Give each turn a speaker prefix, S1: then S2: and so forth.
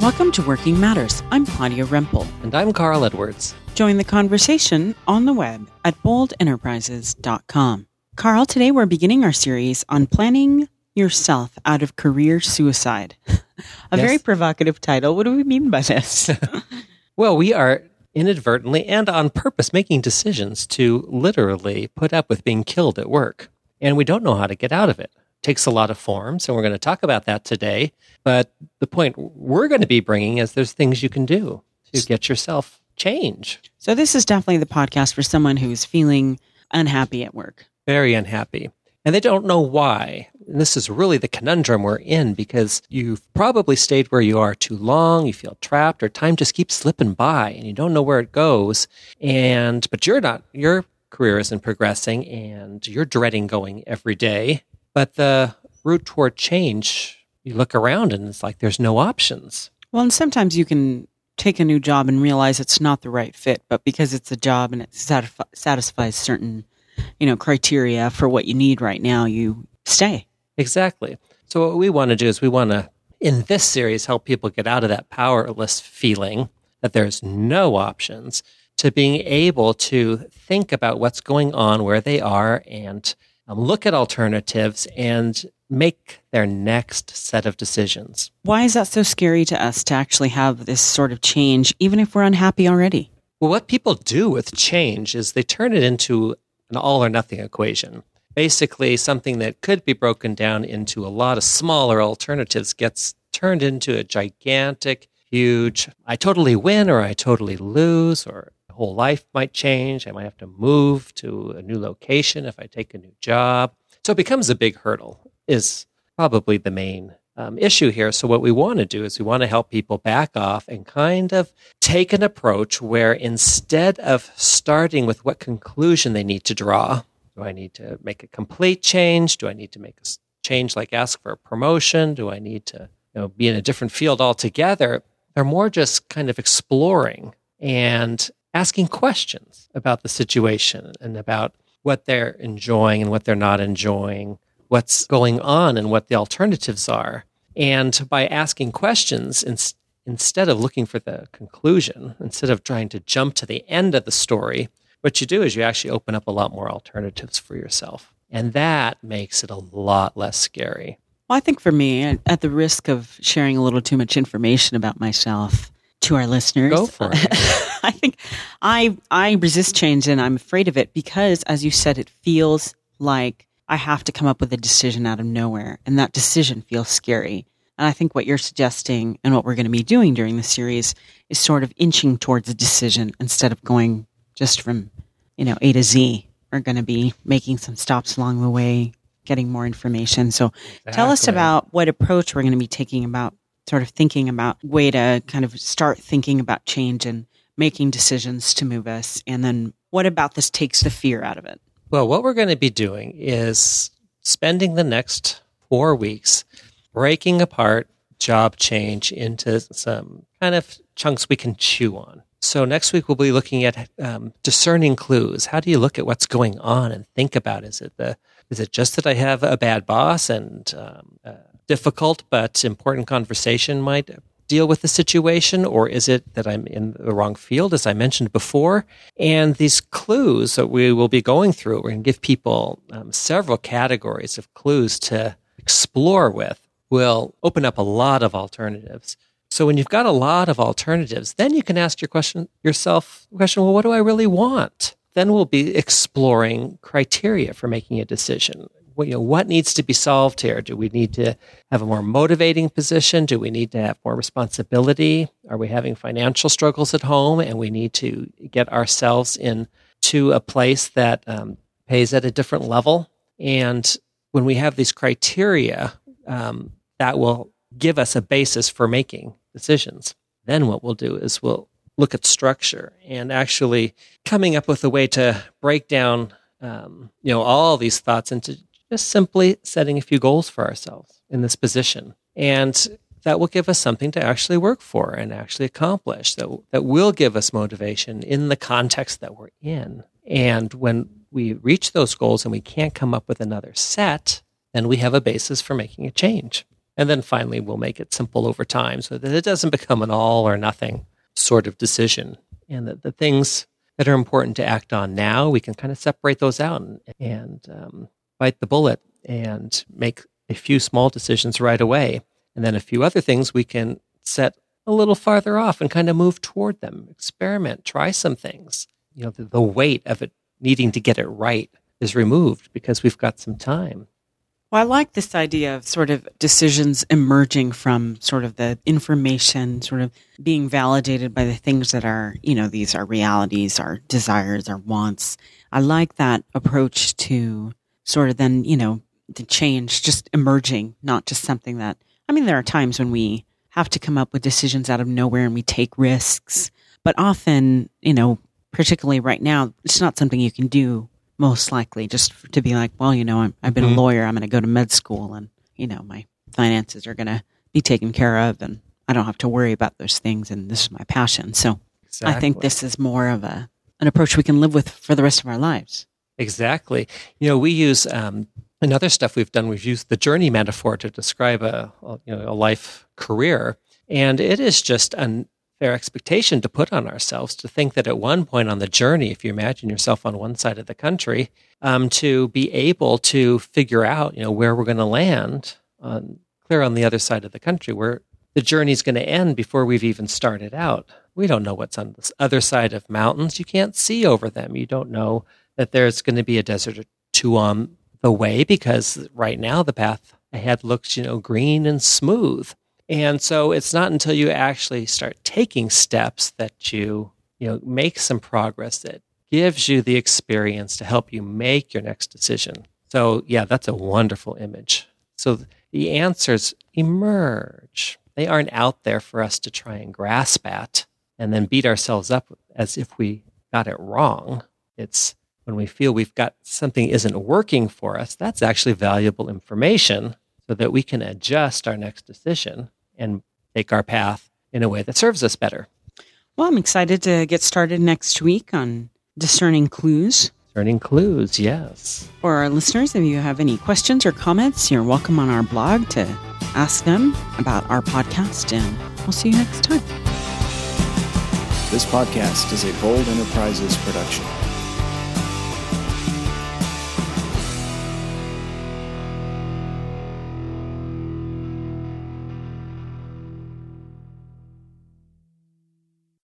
S1: Welcome to Working Matters. I'm Claudia Rempel.
S2: And I'm Carl Edwards.
S1: Join the conversation on the web at boldenterprises.com. Carl, today we're beginning our series on planning yourself out of career suicide. A
S2: Yes.
S1: very provocative title. What do we mean by this?
S2: Well, we are inadvertently and on purpose making decisions to literally put up with being killed at work. And we don't know how to get out of it. Takes a lot of forms, and we're going to talk about that today. But the point we're going to be bringing is there's things you can do to get yourself change.
S1: so, this is definitely the podcast for someone who's feeling unhappy at work.
S2: very unhappy. And they don't know why. And this is really the conundrum we're in because you've probably stayed where you are too long, you feel trapped, or time just keeps slipping by and you don't know where it goes. And, but you're not, your career isn't progressing and you're dreading going every day. But the route toward change, you look around and it's like there's no options.
S1: Well, and sometimes you can take a new job and realize it's not the right fit, but because it's a job and it satisfi- satisfies certain, you know, criteria for what you need right now, you stay.
S2: Exactly. So what we want to do is we want to, in this series, help people get out of that powerless feeling that there's no options to being able to think about what's going on where they are and Um, look at alternatives and make their next set of decisions.
S1: Why is that so scary to us to actually have this sort of change, even if we're unhappy already?
S2: Well, what people do with change is they turn it into an all or nothing equation. Basically, something that could be broken down into a lot of smaller alternatives gets turned into a gigantic, huge, I totally win or I totally lose, or whole life might change. I might have to move to a new location if I take a new job. So it becomes a big hurdle, is probably the main um, issue here. So, what we want to do is we want to help people back off and kind of take an approach where instead of starting with what conclusion they need to draw, do I need to make a complete change? Do I need to make a change like ask for a promotion? Do I need to you know, be in a different field altogether? They're more just kind of exploring and asking questions about the situation and about what they're enjoying and what they're not enjoying, what's going on and what the alternatives are. And by asking questions, ins- instead of looking for the conclusion, instead of trying to jump to the end of the story, what you do is you actually open up a lot more alternatives for yourself. And that makes it a lot less scary.
S1: Well, I think for me, at the risk of sharing a little too much information about myself to our listeners,
S2: Go for it.
S1: I think I I resist change and I'm afraid of it because, as you said, it feels like I have to come up with a decision out of nowhere, and that decision feels scary. And I think what you're suggesting and what we're going to be doing during the series is sort of inching towards a decision instead of going just from you know A to Z. We're going to be making some stops along the way, getting more information. So tell us about what approach we're going to be taking about sort of thinking about way to kind of start thinking about change and making decisions to move us and then what about this takes the fear out of it
S2: Well, what we're going to be doing is spending the next four weeks breaking apart job change into some kind of chunks we can chew on. So next week we'll be looking at um, discerning clues. How do you look at what's going on and think about is it the is it just that I have a bad boss and um, a difficult but important conversation might deal with the situation, or is it that I'm in the wrong field, as I mentioned before? And these clues that we will be going through, we're going to give people um, several categories of clues to explore with, will open up a lot of alternatives. So when you've got a lot of alternatives, then you can ask your question yourself question, well, what do I really want? Then we'll be exploring criteria for making a decision. What, you know, what needs to be solved here? Do we need to have a more motivating position? Do we need to have more responsibility? Are we having financial struggles at home and we need to get ourselves in to a place that um, pays at a different level? And when we have these criteria, um, that will give us a basis for making decisions. Then what we'll do is we'll look at structure and actually coming up with a way to break down, um, you know, all these thoughts into just simply setting a few goals for ourselves in this position. And that will give us something to actually work for and actually accomplish that, that will give us motivation in the context that we're in. And when we reach those goals and we can't come up with another set, then we have a basis for making a change. And then finally, we'll make it simple over time so that it doesn't become an all or nothing sort of decision. And that the things that are important to act on now, we can kind of separate those out and, and um, bite the bullet and make a few small decisions right away. And then a few other things we can set a little farther off and kind of move toward them, experiment, try some things. You know, the, the weight of it needing to get it right is removed because we've got some time.
S1: Well, I like this idea of sort of decisions emerging from sort of the information, sort of being validated by the things that are, you know, these are realities, our desires, our wants. I like that approach to sort of then, you know, the change just emerging, not just something that, I mean, there are times when we have to come up with decisions out of nowhere and we take risks, but often, you know, particularly right now, it's not something you can do most likely just to be like, well, you know, i have been mm-hmm. a lawyer. I'm going to go to med school and, you know, my finances are going to be taken care of and I don't have to worry about those things. And this is my passion. So exactly. I think this is more of a, an approach we can live with for the rest of our lives.
S2: Exactly. You know, we use, um, another stuff we've done, we've used the journey metaphor to describe a, a you know, a life career. And it is just an fair expectation to put on ourselves to think that at one point on the journey, if you imagine yourself on one side of the country, um, to be able to figure out, you know, where we're going to land on clear on the other side of the country, where the journey is going to end before we've even started out. We don't know what's on the other side of mountains. You can't see over them. You don't know that there's going to be a desert or two on the way because right now the path ahead looks, you know, green and smooth. And so it's not until you actually start taking steps that you, you know, make some progress that gives you the experience to help you make your next decision. So, yeah, that's a wonderful image. So the answers emerge. They aren't out there for us to try and grasp at and then beat ourselves up as if we got it wrong. It's when we feel we've got something isn't working for us, that's actually valuable information so that we can adjust our next decision and take our path in a way that serves us better.
S1: Well, I'm excited to get started next week on discerning clues.
S2: Discerning clues, yes.
S1: For our listeners, if you have any questions or comments, you're welcome on our blog to ask them about our podcast, and we'll see you next time.
S3: This podcast is a Bold Enterprises production.